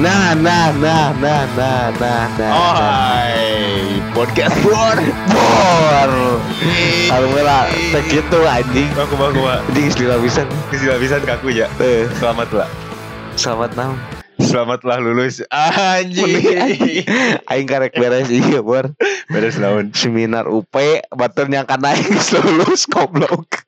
Nah, nah, nah, nah, nah, nah, nah. Oh, nah. hai. podcast bor. Bor. Alhamdulillah, tak gitu anjing. Aku mah aku mah. Anjing istilah bisa. Kesila pisan kaku ya. Eh, Selamat lah. selamat malam. Selamatlah lulus. Anjing. Aing karek beres iya, Bor. Beres naon. Seminar UP batur nyangka naik lulus goblok.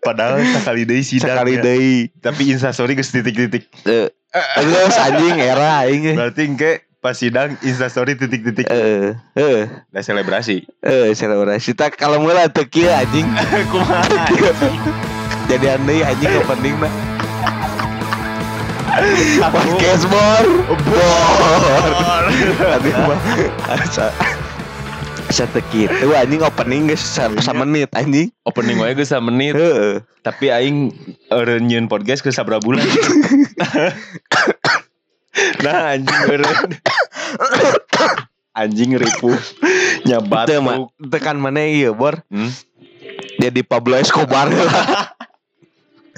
Padahal sekali deui sidang. Sekali ya. deui. Tapi instastory geus titik-titik. Eh, Terus anjing era aing. Berarti engke pas sidang instastory titik-titik. Eh, eh, Udah selebrasi. eh, selebrasi. Tak kalau mulai teu kieu anjing. Kumaha? Jadi andai anjing ke penting mah. Podcast bor. Bor. Tadi mah teu kitu anjing opening geus sa, sa menit anjing. opening wae geus menit. Heeh. Tapi aing eureun nyieun podcast ke sabra bulan. nah anjing eureun. anjing ripuh nyabat tekan mana ieu bor. Hmm? Jadi Pablo Escobar lah.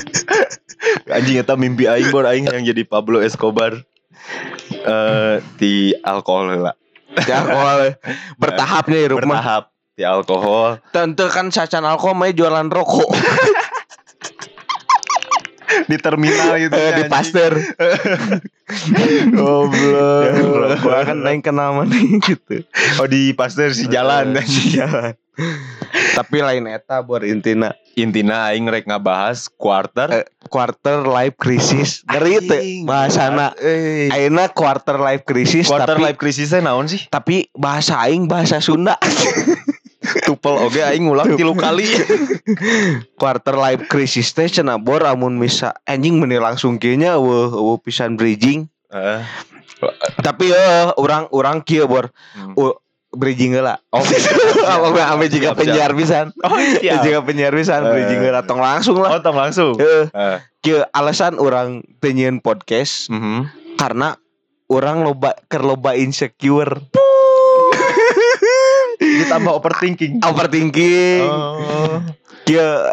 Anjing eta mimpi aing bor aing yang jadi Pablo Escobar. Eh di alkohol lah. Ya alkohol bertahapnya di rumah. Bertahap di alkohol. Tentu kan sacan alkohol mah jualan rokok di terminal gitu Eh, ya, di pasteur. Goblok. Gua kan lain kenal mana gitu. Oh di pasteur si jalan Eh, si jalan. Tapi lain eta bor intina Intina aing rek ngabahas quarter Eh, quarter life crisis. Ngeri Anjing. bahasana. Ayeuna quarter life crisis quarter tapi life crisisnya naon sih? tapi bahasa aing bahasa Sunda. Tupel oge aing ngulang tilu kali. quarter life crisis teh cenah bor amun misa anjing meni langsung kieu eueuh eueuh pisan bridging. Heeh. Tapi eh orang orang kieu bor Hmm. uh, bridging heula. Oh, Apa gue ame jika penyiar pisan. Oh, iya. Jika penyiar pisan Eh. bridging heula tong langsung lah. Oh, tong langsung. Heeh. Kieu alasan orang teu nyieun podcast Mhm. karena orang loba keur loba insecure. Ditambah overthinking. Overthinking. Oh.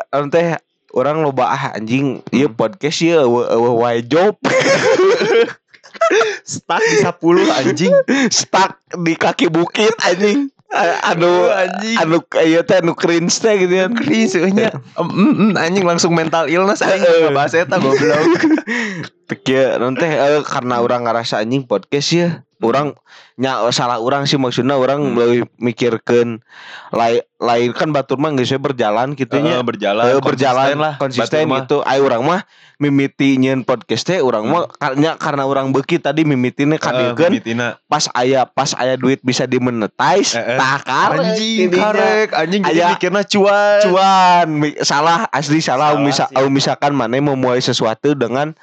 Anu teh orang loba ah anjing ieu podcast ieu eueuh wae job Stuck di 10 anjing. stuck di kaki bukit anjing. Anu anjing. anu ieu teh anu cringe teh gitu kan. Nya. anjing langsung mental illness aing Heeh. ngebahas eta goblok. Kieu non teh eh, karena orang ngerasa anjing podcast ya. Orang nya salah orang sih maksudnya orang Hmm. lebih mikirkan lain lain kan batur mah geus berjalan gitu nya. Heeh, berjalan Eh, berjalan lah konsisten Batur mah. gitu. Ai urang mah mimiti nyeun podcast teh urang mah karena karena orang beuki tadi mimitine Heeh, kadeukeun mimitina. pas aya pas aya duit bisa dimonetize Eh, eh. tah karek anjing karek anjing jadi Aya- mikirna cuan cuan Mi- salah asli salah, Salah misa, sih. misalkan mana memulai sesuatu dengan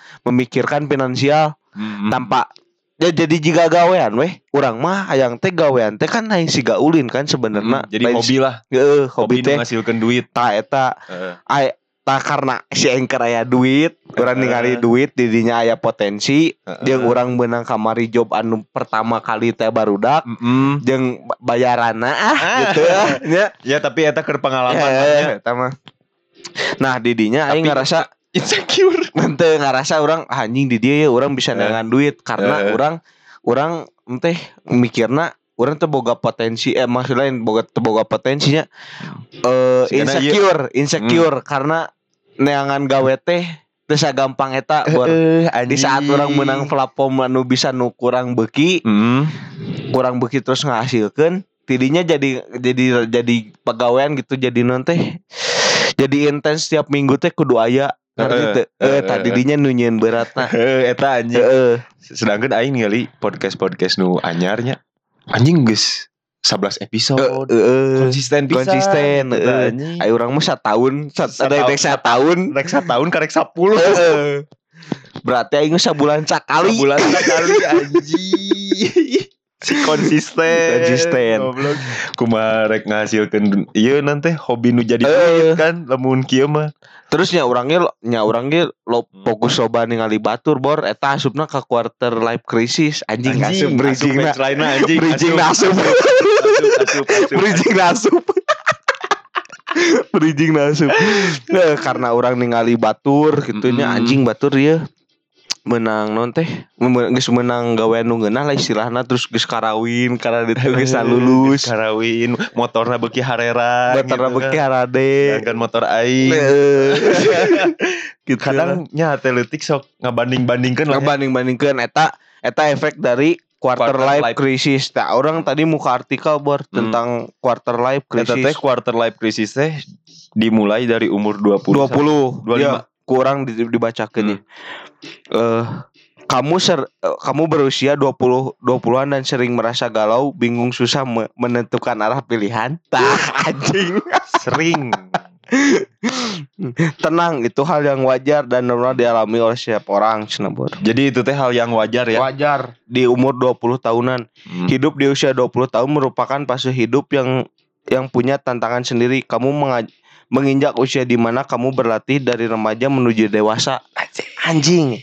memikirkan finansial Mm-mm. tanpa ya jadi jika gawean weh orang mah hayang teh gawean teh kan hayang si gaulin kan sebenarnya Mm, jadi hobi lah heeh hobi hobi teh menghasilkan duit ta eta Heeh. ay ta karena si engker aya duit orang Heeh. ningali duit didinya aya potensi Heeh. jeung orang menang kamari job anu pertama kali teh barudak Mm-mm. jeung ba- bayarana ah Ah. gitu ya ya tapi eta keur pengalaman Eh, eta mah. Nah didinya aing ngerasa insecure ente ngerasa orang ah, anjing di dia ya orang bisa Eh. dengan duit karena Eh. orang orang teh mikirna orang tuh boga potensi eh boga teu boga potensinya eh Sigana insecure Hmm. insecure karena neangan gawe teh teu gampang eta Eh, di saat orang menang platform anu bisa nu kurang beki Mm. kurang beki terus ngahasilkeun tidinya jadi jadi jadi pegawaian gitu jadi non teh jadi intens setiap minggu teh kudu aya ngerti Heeh, teu eh heeh, tadi dinya nunyeun beratna Eh, eta anjing. Heeh sedangkan aing ngali podcast podcast nu anyarnya anjing geus 11 episode. Heeh konsisten pisan. Konsisten anjing. ayo urang mah Satahun. ada yang satahun rek setahun karek 10 Heeh. berarti aing sakali bulan sekali anjing. Si konsisten. Konsisten. Goblok. kumaha rek ngahasilkeun ieu nanti hobi nu jadi Eh. duit kan lamun kieu mah terus nya urangnya nya urangnya lo Hmm. fokus coba ningali batur bor. Eta asupna ke quarter life crisis. Anjing, asup bridging punchline-na, anjing bridging asup, bridging asup. Bridging asup. Nah, karena orang ningali batur gitunya Mm-mm. anjing batur ya menang non teh geus menang gawean nu ngeunah lah istilahna terus geus karawin karena dia geus lulus Karawin motorna beuki harera motorna gitu beuki kan. harade Sedangkan motor aing gitu kadang nya atletik sok ngabanding-bandingkeun lah ya. ngebanding-bandingkeun eta eta efek dari quarter, Quarter life, life. crisis. Nah, orang tadi muka artikel bor tentang quarter life Eta teh crisis. quarter life crisis teh dimulai dari umur 20 20 25. ya, kurang di- dibacakeun ya. Eh kamu ser, eh, kamu berusia 20 20-an dan sering merasa galau, bingung, susah me- menentukan arah pilihan. Tah anjing. sering Tenang, itu hal yang wajar dan normal dialami oleh setiap orang, cenah bor. jadi itu teh hal yang wajar ya Wajar di umur 20 tahunan. Hmm. Hidup di usia 20 tahun merupakan fase hidup yang yang punya tantangan sendiri. Kamu menga- menginjak usia di mana kamu berlatih dari remaja menuju dewasa. Anjing.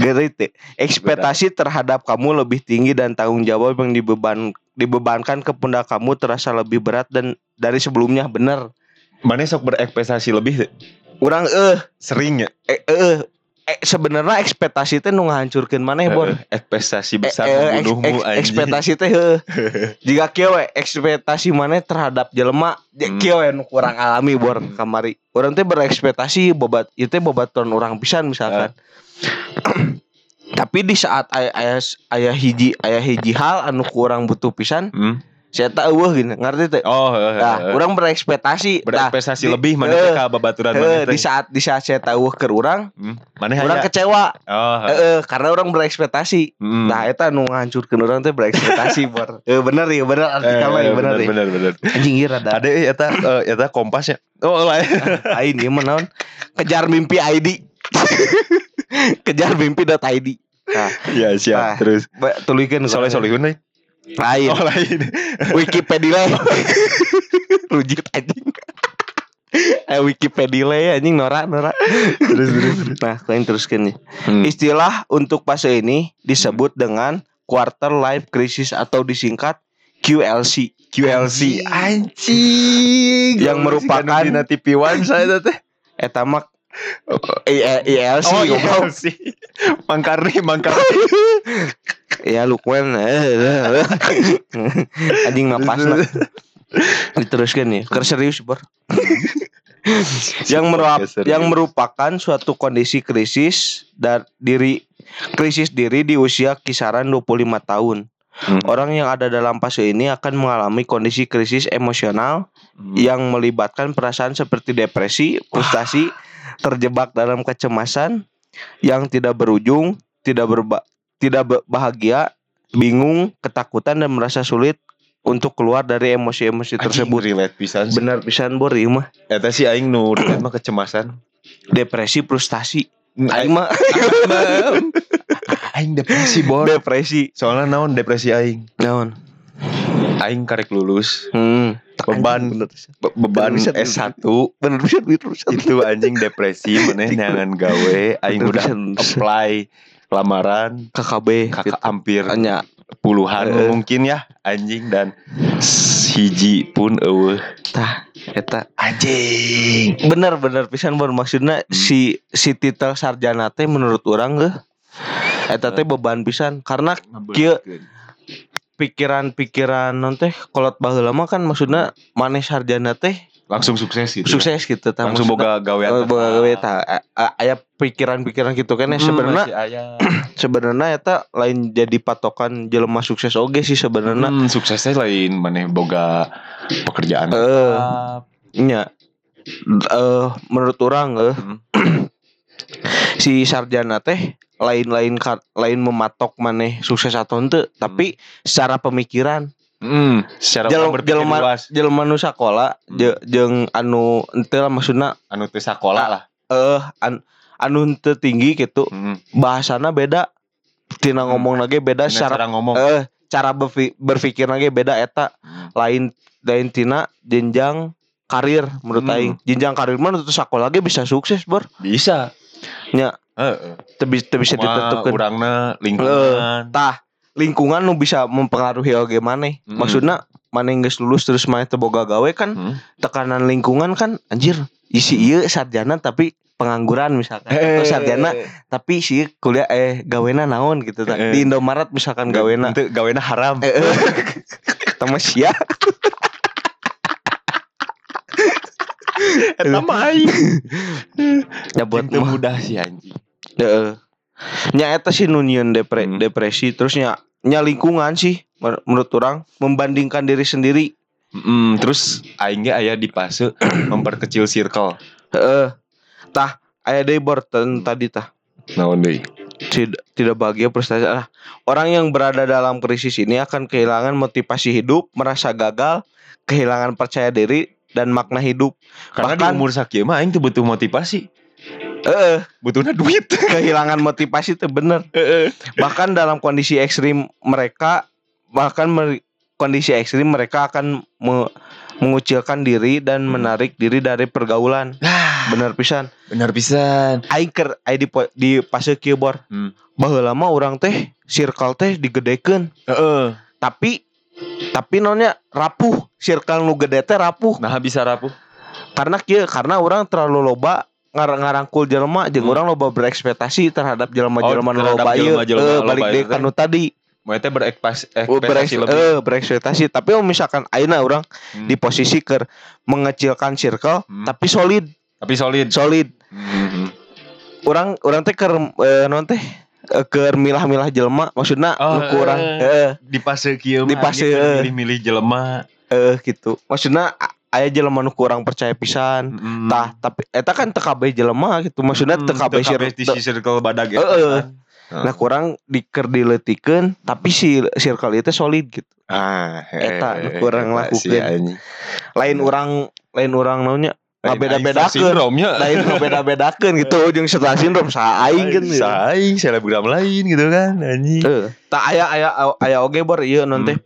Gerit. Ekspektasi terhadap kamu lebih tinggi dan tanggung jawab yang dibeban dibebankan ke pundak kamu terasa lebih berat dan dari sebelumnya bener. mana sok berekspektasi lebih teh? Orang eh sering ya eh, eh, eh sebenarnya ekspektasi teh nu ngahancurkeun maneh bor. Eh, ekspektasi besar Eh, eh, eks- anjing ekspektasi teh jika kieu we ekspektasi mana terhadap jelema Hmm. kieu we nu kurang alami bor kamari orang teh berekspektasi bobat itu teh bobaton orang pisan misalkan tapi di saat aya aya aya hiji aya hiji hal anu kurang butuh pisan Hmm. Saya tak eueuh gini ngerti teh oh eh, nah eh, orang berekspektasi Nah, berekspektasi di- lebih mana teh ka babaturan mana di saat di saat saya tahu ke orang Hmm. mana orang kecewa oh eh. Heeh, karena orang berekspektasi Hmm. Nah, eta nu ngahancurkeun orang teh berekspektasi bor. Eh bener ya, bener Eh, ya, bener ya. bener bener Anjing ieu rada. ada eh, eta eh, eta kompas ya oh lain Ain ieu mah naon? Kejar mimpi ID. Kejar mimpi.id. Nah, ya siap Nah. terus tulikeun soleh solihun deh Lain. oh lain Wikipedia. Rujit anjing. Eh Wikipedia anjing norak norak. terus terus Nah, kalian teruskan nih. Hmm. Istilah untuk fase ini disebut dengan quarter life crisis atau disingkat QLC. QLC anjing Yang merupakan- TV One saya teh Eta mah I- I- ILC oh iya goblok. sih. Mangkarni Mangkarni Ya Lukman Anjing napasna Diteruskan nih. Ker serius bor. Yang, meruap, yang merupakan suatu kondisi krisis dan diri krisis diri di usia kisaran 25 tahun. Hmm. Orang yang ada dalam fase ini akan mengalami kondisi krisis emosional yang melibatkan perasaan seperti depresi, frustasi, terjebak dalam kecemasan yang tidak berujung, tidak berba tidak ba- bahagia, bingung, ketakutan dan merasa sulit untuk keluar dari emosi-emosi tersebut relate pisan. Benar pisan bor ieu mah. Eta sih aing nu mah kecemasan Depresi, frustasi. Aing aing mah aing depresi bor depresi. soalnya naon depresi aing Naon? Aing karek lulus. Hmm. Beban. Bener, Be- beban Bener, S1 bener bisa bener bisa. itu anjing depresi maneh neangan gawe. Aing Bener udah bener apply lamaran. KKB kakak hampir Anya puluhan Eh. mungkin ya anjing dan hiji pun eueuh. Tah eta. Anjing. Bener bener pisan bor maksudnya Hmm. si si titel sarjana teh menurut orang eta teh beban pisan. Karena Kieu- pikiran-pikiran non teh kolot baheula mah kan maksudnya maneh sarjana teh langsung sukses gitu sukses gitu tah langsung boga gawean Oh, boga gawe tah A- a- aya pikiran-pikiran gitu kan ya sebenarnya sebenarnya eta lain jadi patokan jelema sukses oge sih sebenarnya hmm, suksesnya lain maneh boga pekerjaan Eh. tetap. nya eh menurut orang eh Hmm. si sarjana teh lain-lain lain mematok maneh sukses atau ente tapi secara pemikiran Hmm, secara Jel- jelema- luas jelema nu sakola Hmm. je- jeung anu ente lah maksudna anu teu sakola lah eh an, anu ente tinggi gitu hmm. bahasana beda tina Hmm. ngomong lagi beda Tina secara cara ngomong eh cara berfi- berpikir lagi beda eta Hmm. lain lain tina jenjang karir menurut Hmm. aing jenjang karir mah untuk sekolah lagi bisa sukses bor bisa Nya. Heeh. teu bisa ditentukan urangna lingkungan tah lingkungan nu bisa mempengaruhi oge maneh Hmm. maksudna maneh geus lulus terus maneh teu boga gawe kan Hmm. tekanan lingkungan kan anjir isi ieu sarjana tapi pengangguran misalkan Eh, atau sarjana tapi si kuliah eh gawena naon gitu tah. Eh. di Indomaret misalkan gawena Itu gawena haram. eh, eh. sama sia Eta mah ya buat mudah sih anjing. Heeh. Nya eta sih nunyian depre Hmm. depresi terus nya nya lingkungan sih menurut orang membandingkan diri sendiri. Mm, terus aing ge aya di fase memperkecil circle. Heeh. Tah aya deui bor ten- tadi tah Naon deui? tidak tidak bahagia prestasi ah, orang yang berada dalam krisis ini akan kehilangan motivasi hidup merasa gagal kehilangan percaya diri dan makna hidup Karena Bahkan- di umur sakieu mah aing butuh motivasi. Eh Butuhnya duit. kehilangan motivasi itu bener Heeh. bahkan dalam kondisi ekstrim mereka bahkan mer- kondisi ekstrim mereka akan me- mengucilkan diri dan Hmm. menarik diri dari pergaulan Nah, bener pisan benar pisan. aing keur aing di di fase kieu bor Hmm. baheula mah orang teh circle teh digedekeun Heeh. tapi tapi nonnya rapuh circle nu gede teh rapuh Nah, bisa rapuh. karena kieu karena orang terlalu loba ngarang ngarangkul jelema jeung Hmm. orang loba berekspektasi terhadap jelema-jelema Oh, loba ieu Eh, balik deui kanu tadi Mau teh berekspektasi Oh, bereks- lebih. eh, berekspektasi tapi misalkan aina orang Hmm. di posisi ke mengecilkan circle Hmm. tapi solid Tapi solid. solid Hmm. orang orang teh keur eh, non teh eh, keur milah-milah jelema maksudnya Oh, kurang eh. eh, Di fase kieu Di fase, keur eh. milih-milih jelema. eh, gitu maksudnya a- aya jelema nu kurang percaya pisan Hmm. tah tapi eta kan teu kabeh jelema gitu maksudnya teu kabeh di circle badag eta eh. kan. nah kurang diker dileutikeun tapi si circle itu solid gitu Ah, Eta, nu kurang lakukeun. lain orang lain orang naunya aing sindromnya. lain ngabeda-bedakeun gitu jeung setelah sindrom sa aing kan gitu. Saing selebgram lain gitu kan anjing. Tak aya aya aya oge bor ieu non teh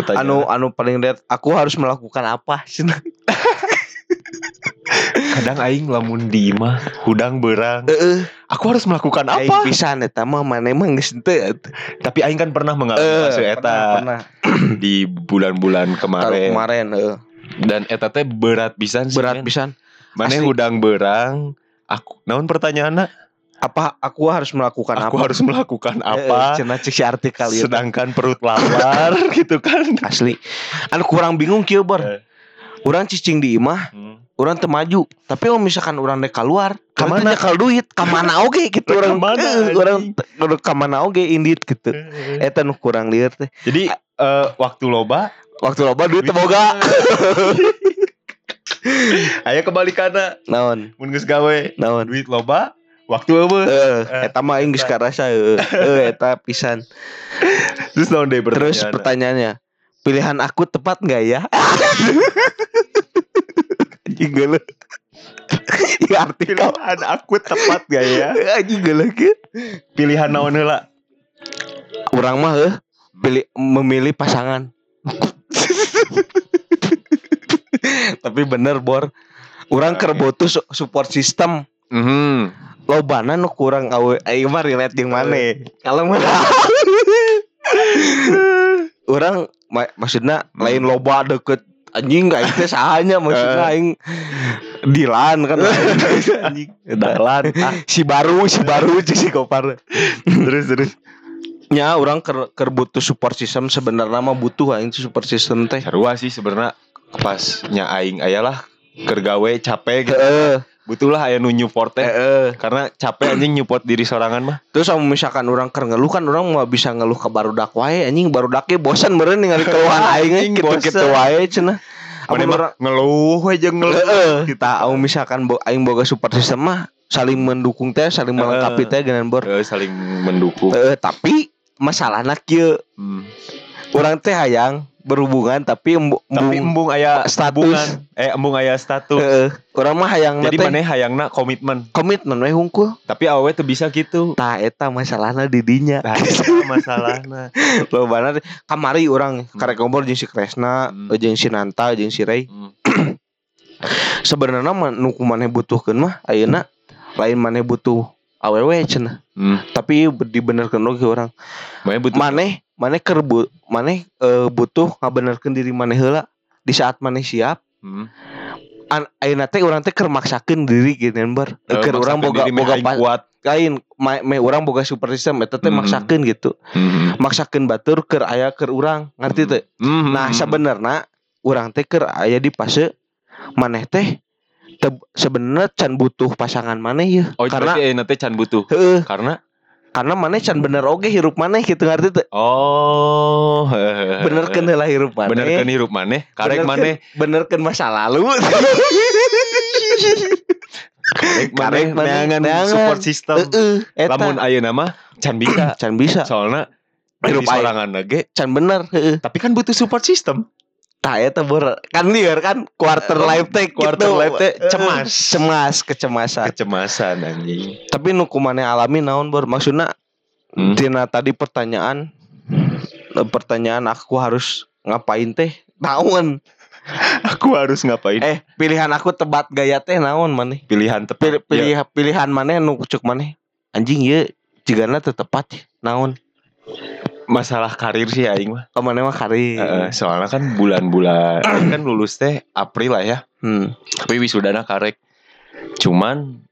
pertanyaan anu anu paling red aku harus melakukan apa Cenah. kadang aing lamun di imah hudang berang. Heeh. Aku harus melakukan Aing apa? pisan eta mah mana emang geus teu atuh. Tapi aing kan pernah mengalami Eh, fase pernah, eta pernah. di bulan-bulan kemarin. kemarin heeh. Dan eta teh berat pisan sih, berat pisan Mana hudang berang. Aku naon pertanyaanna? Apa aku harus melakukan Aku apa? harus melakukan Heeh, apa? cenah cek si artikel ieu. Sedangkan perut lapar gitu kan. asli. Anu kurang bingung kieu bor. Eh. Urang cicing di imah Hmm. orang teu maju. Tapi kalau misalkan orang dek keluar Kamana? nyakal duit. Kamana oge gitu. Orang kamana, Eh, orang te- kamana oge indit gitu. Eta nu kurang lieur teh. Jadi eh, waktu loba? Waktu loba duit boga. Aya kebalikanna. Naon? Mun geus gawe. Naon? Duit loba waktu eueuh. eh eta mah aing geus karasa heueuh Eh, eta pisan. Terus naon deui terus pertanyaanna? pertanyaannya pilihan aku tepat nggak ya? Anjing geuleuh ya artikel pilihan aku tepat gak ya? anjing geuleuh kieu Pilihan naon heula? urang mah heuh pilih memilih pasangan. Tapi bener bor. Orang keur butuh su- support system Mhm. lobana nu kurang awe aing mah relate jeung mane kalau mah orang ma- maksudnya Hmm. lain loba deket anjing aing teh sahanya maksudnya Eh. aing dilan kan anjing Dalan. Ah, si baru si baru si kopar terus terus. nya orang ker, ker butuh support system sebenarnya mah butuh aing support system teh Sarua sih sebenarnya pas nya aing ayalah keur gawe capek gitu. heeh Butuhlah aya nu nyupport teh. heeh Karena capek anjing nyupport diri sorangan mah. Terus kalau misalkan orang keur ngeluh kan orang mau bisa ngeluh ke barudak wae anjing barudaknya bosan meureun ningali keluhan aing Anjing, gitu-gitu bosan. wae cenah. Mana Amun mah ngeluh jeung ngeluh. heeh kita au misalkan bo, aing boga support system mah saling mendukung teh saling melengkapi teh dengan bor. Eh, saling mendukung. Heeh, tapi masalahna kieu Hmm. Orang teh hayang berhubungan tapi embu, Tapi embung aya Status. hubungan. Eh embung aya status. heeh, orang mah hayang Jadi mana hayangna komitmen. komitmen we hungkul. Tapi awe tuh bisa gitu. Tah eta masalahna di dinya. Nah, itu masalahna. Lobana teh kamari orang karek ngobrol jeung si Kresna, Hmm. jeung si Nanta, jeung si Ray. Hmm. sebenarnya mah nu maneh butuhkeun mah ayeuna lain maneh butuh awewe cenah Hmm. tapi dibenerkeun oge orang Mana butuh maneh maneh keur bu, maneh eh, butuh ngabenerkeun diri maneh heula di saat maneh siap Hmm. an ayeuna teh urang teh keur maksakeun diri gitu bar. Eh, keur urang boga boga aing pa- kuat. lain me urang boga super system eta teh maksakeun gitu. Maksakeun batur keur aya keur urang ngerti teh? Mhm. nah sebenarnya urang teh keur aya di fase maneh teh sebenarnya can butuh pasangan maneh ya oh karena teh can butuh? Heeh. Karena karena maneh can bener? Oge hirup maneh gitu ngerti teh oh bener kan heula hirup maneh bener kan hirup maneh karek Benerkeun- maneh benerkeun masa lalu. Karek Karek neangan support system. Heeh, eta. Lamun ayeuna mah can bisa. Can bisa. Soalnya Hirup sorangan lagi can bener heeh. Tapi kan butuh support system tah eta bor kan liar kan? Quarter Eh, life teh quarter gitu. life teh Heeh, cemas. cemas kecemasan. Kecemasan anjing. Tapi nu kumaneh alami naon bor maksudna Hmm. tina tadi pertanyaan eh, pertanyaan aku harus ngapain teh? Naon? Aku harus ngapain? Eh pilihan aku tebat gaya teh naon maneh? Pilihan Pil- tepat pilih Ya, pilihan maneh nu cuk maneh? Anjing ye jigana teu tepat ya. naon masalah karir sih aing mah. Ka maneh mah karir. Heeh, soalnya kan bulan-bulan kan lulus teh April lah ya. Hmm. tapi wisudana karek. Cuman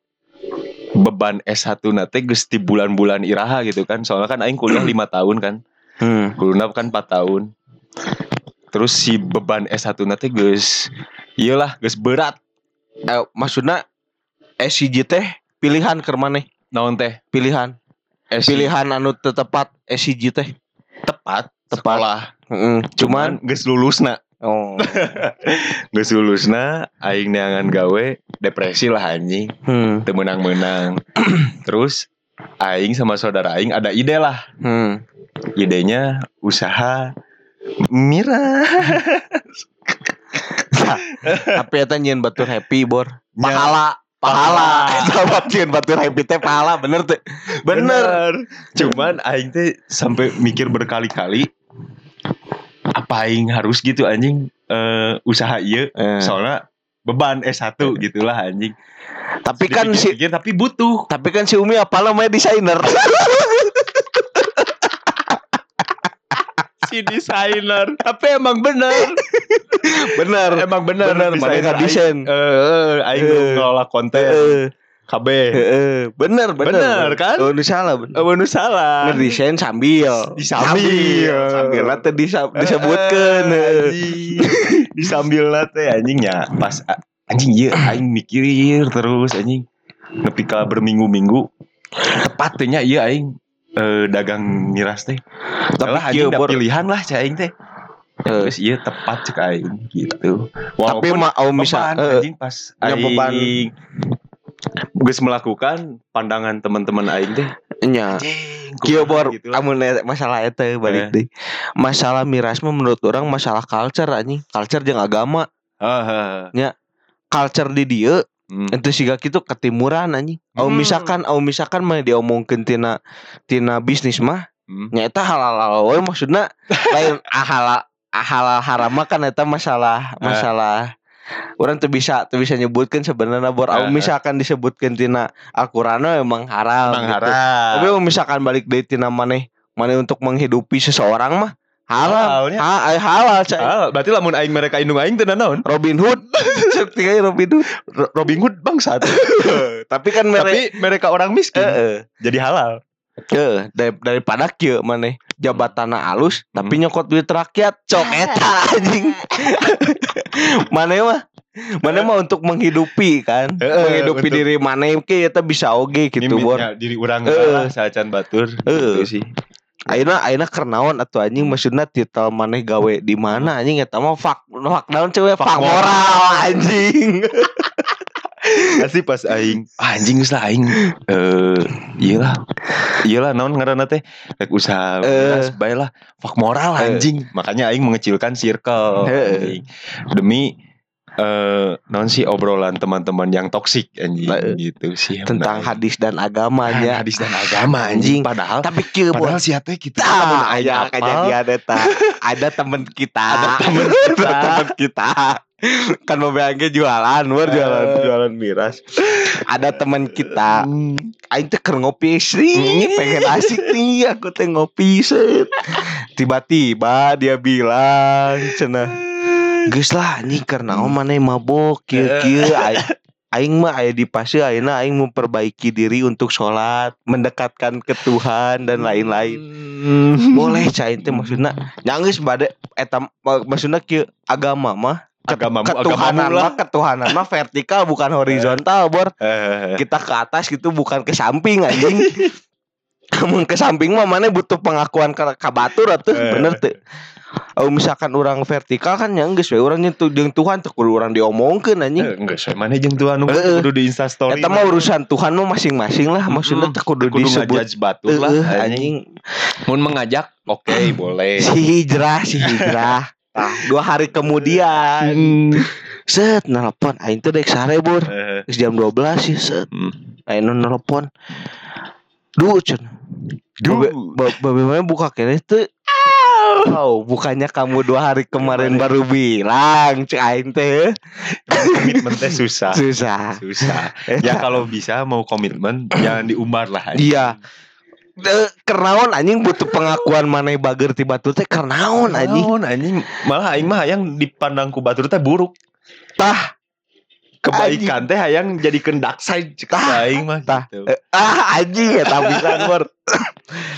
beban S1 nate geus di bulan-bulan iraha gitu kan. Soalnya kan aing kuliah lima tahun kan. Hmm. kuliah kan 4 tahun. Terus si beban S1 nate geus iyalah geus berat. Eh, maksudna SCG teh pilihan ke maneh? Naon teh? Pilihan. Pilihan anu teu tepat SCG teh tepat Tepat. sekolah. Heeh, cuman geus lulusna oh. Geus lulusna aing neangan gawe depresi lah anjing. Hmm. teu menang-menang. Terus aing sama saudara aing ada ide lah. Hmm. idenya usaha mira tapi eta nyeun batur happy bor. Pahala pahala. Nyeun batur happy teh pahala bener teh bener. Cuman aing teh sampai mikir berkali-kali apa aing harus gitu anjing? Eh, usaha ieu Eh, soalnya beban S1 gitulah anjing. Tapi kan si tapi butuh. Tapi kan si Umi apa namanya desainer si desainer. Tapi emang bener. Bener. Emang bener, Bener, desainer mana desain. aing, eh, aing Eh. ngelola konten. Heeh, KB bener bener. Bener, kan? oh nu salah bener. Oh, nu salah. ngedesain sambil. Disambil. sambil nanti disa, disebutkan Anjing. Disambil nate anjingnya pas anjing iya aing mikir terus anjing. Nepi ka berminggu-minggu tepatnya iya aing eh, dagang miras teh. Tapi anjing da bor pilihan lah cai aing teh. Eh, terus iya tepat cek aing gitu. Tapi Walaupun mah au misal beban, eh, anjing pas nya beban. aing geus melakukan pandangan teman-teman aing teh. Nya. Kieu bor gitu amun masalah eta balik Eh. deh. Masalah miras mah menurut orang masalah culture anjing. Culture jeung agama. Ah, ah. culture di dieu Hmm. itu siga kitu ketimuran anjing au Hmm. misalkan au misalkan mah diomongkeun tina tina bisnis mah Hmm. nyata halal we maksudna lain halal halal haram kan eta masalah Eh. masalah orang tuh bisa tuh bisa nyebutkan sebenarnya bor au Eh. misalkan disebutkan tina Al-Qur'an emang haram Emang gitu. haram. tapi au misalkan balik dari tina maneh maneh untuk menghidupi seseorang mah halal Halalnya. ha, ay, halal cai Ah, berarti lamun aing mereka indung aing teu naon? Robin Hood cek tiga Robin Hood Ro- Robin Hood bangsat. tapi kan mere Tapi mereka orang miskin. eh Jadi halal. eh dari, daripada kieu maneh jabatan alus Hmm. tapi nyokot duit rakyat cok eta anjing maneh mah maneh mah untuk menghidupi kan Heeh, menghidupi untuk- diri maneh ke eta bisa oge gitu Nimitnya diri urang Eh. lah saacan batur. Eh. Gitu sih. Ayeuna ayeuna keur naon atuh anjing maksudna titel maneh gawe di mana anjing eta mah fak fak naon cewek Fak fak moral anjing Pasti pas aing ah, anjing geus lah aing eh iyalah. Iyalah naon ngaranna teh rek usaha beras bae lah fuck moral Eh. anjing. Makanya aing mengecilkan circle Eh. anjing. Demi eh non sih obrolan teman-teman yang toksik anjing Eh. gitu sih tentang hadis dan agamanya Ah, hadis dan agama anjing. Padahal tapi kieu padahal si teh kita lamun Tah, aya aya kejadian eta. Ada temen kita. Ada temen kita. Ada temen kita. Kan mau BAG jualan, jualan Eh. jualan miras. Ada temen kita. Hmm. Aing teh ngopi sih, pengen asik nih aku teh ngopi set. Tiba-tiba dia bilang cenah geus lah anjing karena oh mana mabok kieu kieu aing aing mah aya di fase ayeuna aing memperbaiki diri untuk sholat mendekatkan ke Tuhan dan lain-lain. Boleh cai teh maksudna nyanggeus bade eta mak- maksudna kieu agama mah Agamamu, ketuhanan mah ketuhanan mah vertikal bukan horizontal bor. Eh, kita ke atas gitu bukan ke samping anjing. Kamu ke samping mah mana butuh pengakuan ke, ka batur atuh. Eh. bener tuh Oh misalkan orang vertikal kan ya geus we urang nyentuh jeung Tuhan teu kudu urang diomongkeun anjing. Eh, enggak saya mana jeung Tuhan Heeh. kudu di Insta story. Eta mah urusan Tuhan mah masing-masing lah maksudnya teu kudu kudu disebut batur lah anjing. anjing Mun mengajak oke boleh. si hijrah si hijrah. Dua hari kemudian set nelpon aing teh dek sare. Eh, Geus jam 12 ya set hmm. aing nelpon. Duh cenah. Babe, ba- babe mana buka kene teu Oh, bukannya kamu dua hari kemarin baru bilang, cek aing teh komitmen teh susah. susah. Susah. Ya kalau bisa mau komitmen jangan diumbar lah. Iya. Eh, Kernaon anjing butuh pengakuan mana bager ti batu teh kernaon anjing. Naon anjing malah aing mah yang dipandang ku batur teh buruk. Tah, Kebaikan teh hayang jadi kendak side cek Tah, aing mah tah. gitu. eh, ah anjing ya tapi bor.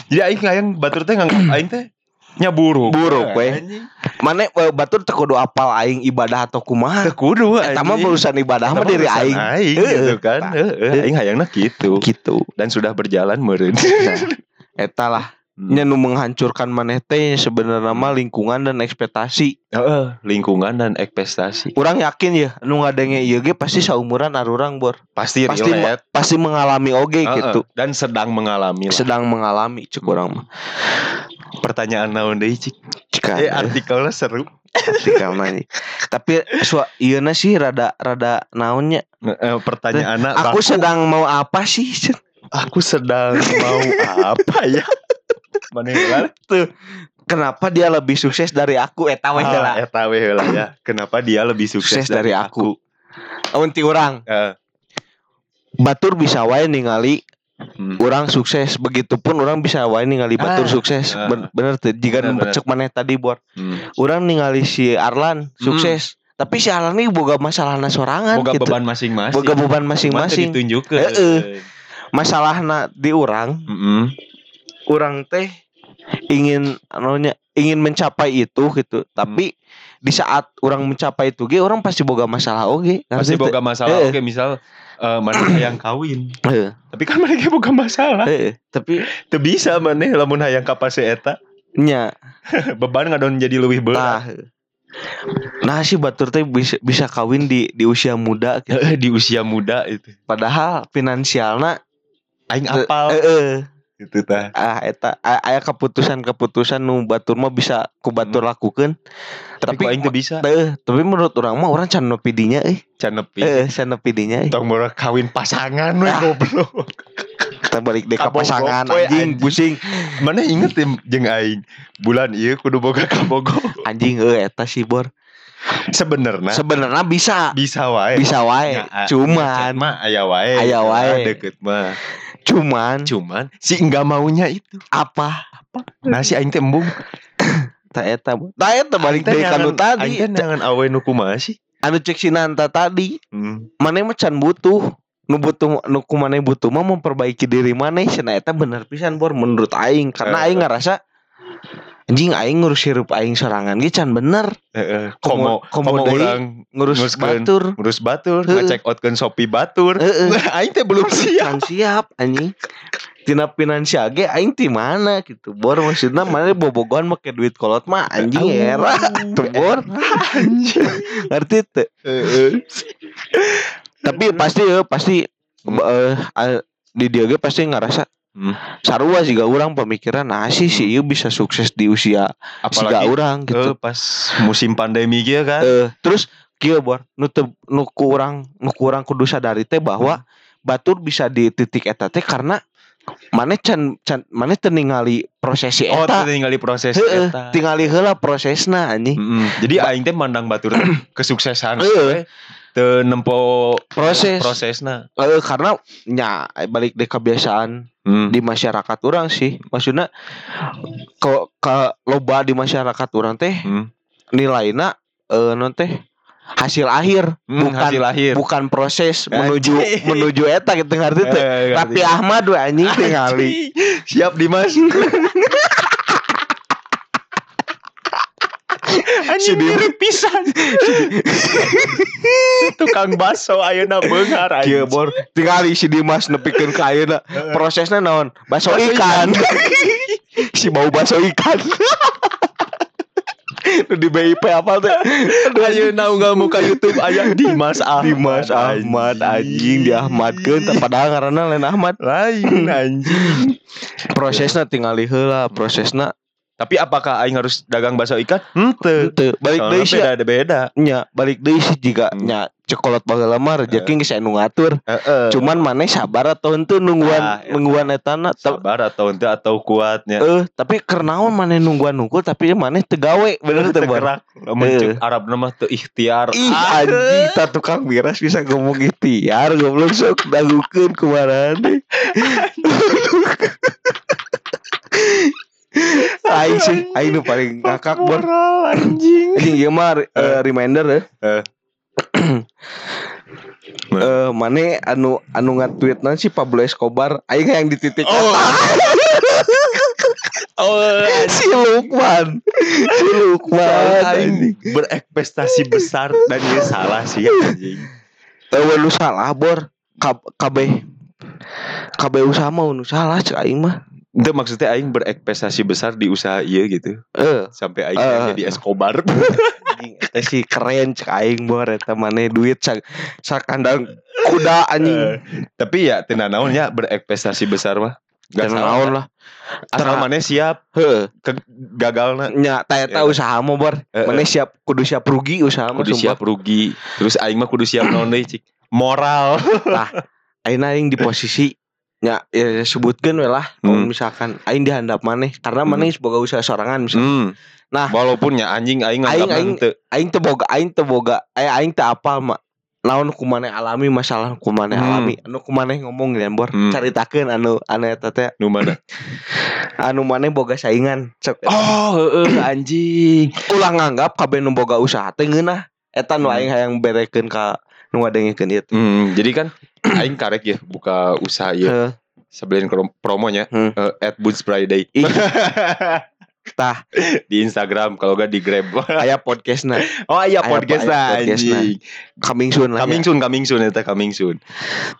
Jadi aing hayang batur teh aing teh nya buruk. Buruk, we. Anjing. Mana eh, batur teu kudu apal aing ibadah atau kumaha. kudu Eta mah anjing. urusan ibadah mah mah diri aing. aing Heeh, gitu kan. Heeh, aing hayangna gitu. Gitu. Dan sudah berjalan meureun. Nah, eta lah Hmm. nya nu menghancurkan maneh teh sebenarnya mah lingkungan dan ekspektasi. Heeh, lingkungan dan ekspektasi. Urang yakin ya nu ngadenge ieu ge pasti saumuran arurang bor. Pasti Pasti relate. pasti mengalami oge Heeh, gitu. Dan sedang mengalami lah. Sedang mengalami cek urang mah. Pertanyaan naon deui cik? Cika. Eh artikelnya seru. Artikel nanya. Tapi sua ieu sih rada rada naonnya. Eh, pertanyaan Aku sedang mau apa sih? Aku sedang mau apa ya? Mana yang Kenapa dia lebih sukses dari aku eta we Ah, heula. eta we heula ya. Kenapa dia lebih sukses, Sukses dari aku. Amun ti urang, Eh, batur bisa wae ningali hmm. orang sukses begitupun orang bisa wae ningali batur Ah, sukses ah. Ben- bener tuh jika cek maneh tadi bor Hmm. orang ningali si Arlan sukses tapi si Arlan ini boga masalahna sorangan Boga gitu beban masing-masing. boga beban masing-masing ditunjukkeun. Heeh. masalahna di orang Heeh. orang teh ingin anunya ingin mencapai itu gitu tapi di saat orang mencapai itu ge orang pasti boga masalah oge Pasti Ngerti teu? boga masalah. Heeh. Oke, misal eh mana yang kawin. Heeh, Tapi kan mereka boga masalah. tapi Teu bisa maneh lamun hayang ka fase eta. nya Beban ngadon jadi lebih berat. Nah, nah si batur teh bisa bisa kawin di di usia muda gitu. Di usia muda itu. Padahal finansialna Aing apal heeh gitu tah. ah eta a- aya keputusan-keputusan nu batur mah bisa ku batur lakukeun. Tapi Tapi aing teu bisa. Teu, tapi menurut orang mah orang can nepi dinya euy. Can nepi. Heeh, can nepi dinya euy. Tong kawin pasangan we Ah. goblok. Kita balik deh ke pasangan anjing, pusing. Mana inget ya jeung aing bulan ieu kudu boga kabogo. Anjing euy eta sih bor. Sebenarnya Sebenarnya bisa bisa wae. bisa wae. Cuman mah aya wae. Aya wae. Deket mah. Cuman Cuman si enggak maunya itu. apa? Nah si aing teh embung. Tak eta. Tak eta balik Aing teh deui ka nu nyangan- tadi. Aing nangan awe nu kumaha sih? Anu cek si Nanta tadi. Hmm. Maneh mah can butuh nu butuh nu ku maneh butuh mah memperbaiki diri maneh cenah eta bener pisan bor menurut aing karena aing ngerasa anjing aing ngurus hirup aing sorangan ge can bener Heeh. Komo- Komo komo urang ngurus Nguruskeun. batur ngurus batur, Heeh. ngecek outkeun Shopee batur. Aing teh belum siap. siap anjing tina finansial ge aing ti mana gitu bor maksudna mana bobogohan make duit kolot mah anjing era tuh bor Anjing. ngerti Heeh. tapi pasti ya pasti eh, di dia ge pasti ngerasa Hmm. sarua juga orang pemikiran nah sih si ieu bisa sukses di usia Apalagi orang gitu eh, pas musim pandemi gitu kan. Eh, terus kieu bor nu teu nu ku urang nu ku urang kudu sadari teh bahwa batur bisa di titik eta teh karena mana can can mana teu ningali proses si Oh, eta tinggali proses Heeh, eta. tingali heula prosesna anjing Mm-mm. Jadi aing teh mandang batur kesuksesan Heeh. We teu nempo Proses. prosesna. Eh, karena nya balik deh kebiasaan Hmm. di masyarakat orang sih maksudnya ke ke loba di masyarakat orang teh Hmm. nilainya eh non teh hasil akhir Hmm, bukan hasil akhir. bukan proses menuju menuju eta gitu ngerti teh Eh, tapi. Ahmad we anjing Anjing. Siap Dimas. Anjing mirip pisan. Tukang baso ayeuna beunghar Kieu anjing. bor. Tinggali si Dimas nepikeun ka ayeuna prosesnya naon? Baso Baso ikan. si bau baso ikan. Di BIP apa tuh? Ayeuna unggal muka YouTube aya Dimas Ahmad. Dimas Ahmad anjing. di Ahmadkeun teh padahal ngaranna lain Ahmad. Lain anjing. prosesnya tinggali heula prosesna Tapi apakah aing harus dagang bakso ikan? Henteu. teu balik deui sih beda beda. nya balik deui sih jika Hmm. nya cekolot bageula mah rezeki geus anu ngatur Heeh. cuman maneh sabar atau henteu nungguan Ah, eta. nungguan etana Ta- sabar atau ente atau kuatnya. eh tapi kernaon maneh nungguan nunggu tapi maneh teu gawe bener teu. Mencek Arab nama teu ikhtiar. Ih Ah, anjing tak tukang miras bisa ngomong ikhtiar goblok sok dagukeun kumaha nih. Aing sih, aing nu paling ngakak bor. Anjing. Anjing ieu mah eh, reminder ya. Eh. Eh mane anu anu nge-tweetna si Pablo Escobar aing yang di titik Oh. Oh, si Lukman. Si Lukman. Anjing. berekspektasi besar dan dia salah sih anjing. Tahu lu salah bor. Kab- Kabeh kabeh usaha mau nu salah cek aing mah. Itu maksudnya aing berekspektasi besar di usaha iya gitu. Eh, Sampai aing Eh. jadi Escobar. eta sih keren cek aing bor eta maneh duit sak sakandang kuda anjing. Eh, Tapi ya tina naonnya berekspektasi besar mah. Gak naon lah. Asal Tera- mana siap Heuh, ke gagalna. nya ta eta Ya. usaha mah bor. Maneh siap kudu siap rugi usaha mah kudu siap rugi. Terus aing mah kudu siap naon deui cik. Moral. Aina aing di posisi nya ya sebutkeun we lah kalau Hmm. misalkan aing dihandap maneh karena Hmm. maneh boga usaha sorangan misalnya. Hmm. Nah. walaupun ya anjing aing Aing- aing- henteu. Aing teu boga aing teu boga eh aing teu apal mah naon ku maneh alami masalah ku maneh Hmm. alami anu ku maneh ngomong ya bor Hmm. caritakeun anu anu eta teh Nu mana? anu maneh boga saingan Cek, Oh, heeh anjing. ulah nganggap kabeh nu boga usaha teh ngeunah eta nu Hmm. aing hayang berekeun ka nu ngadengikeun ieu Hmm, jadi kan aing karek ya buka usaha ya krom- promonya Hmm. eh, at Boots Friday. Tah. di Instagram kalau gak di Grab. aya podcastna oh iya podcast anjing. coming soon lah Coming ya. soon, coming soon eta coming soon.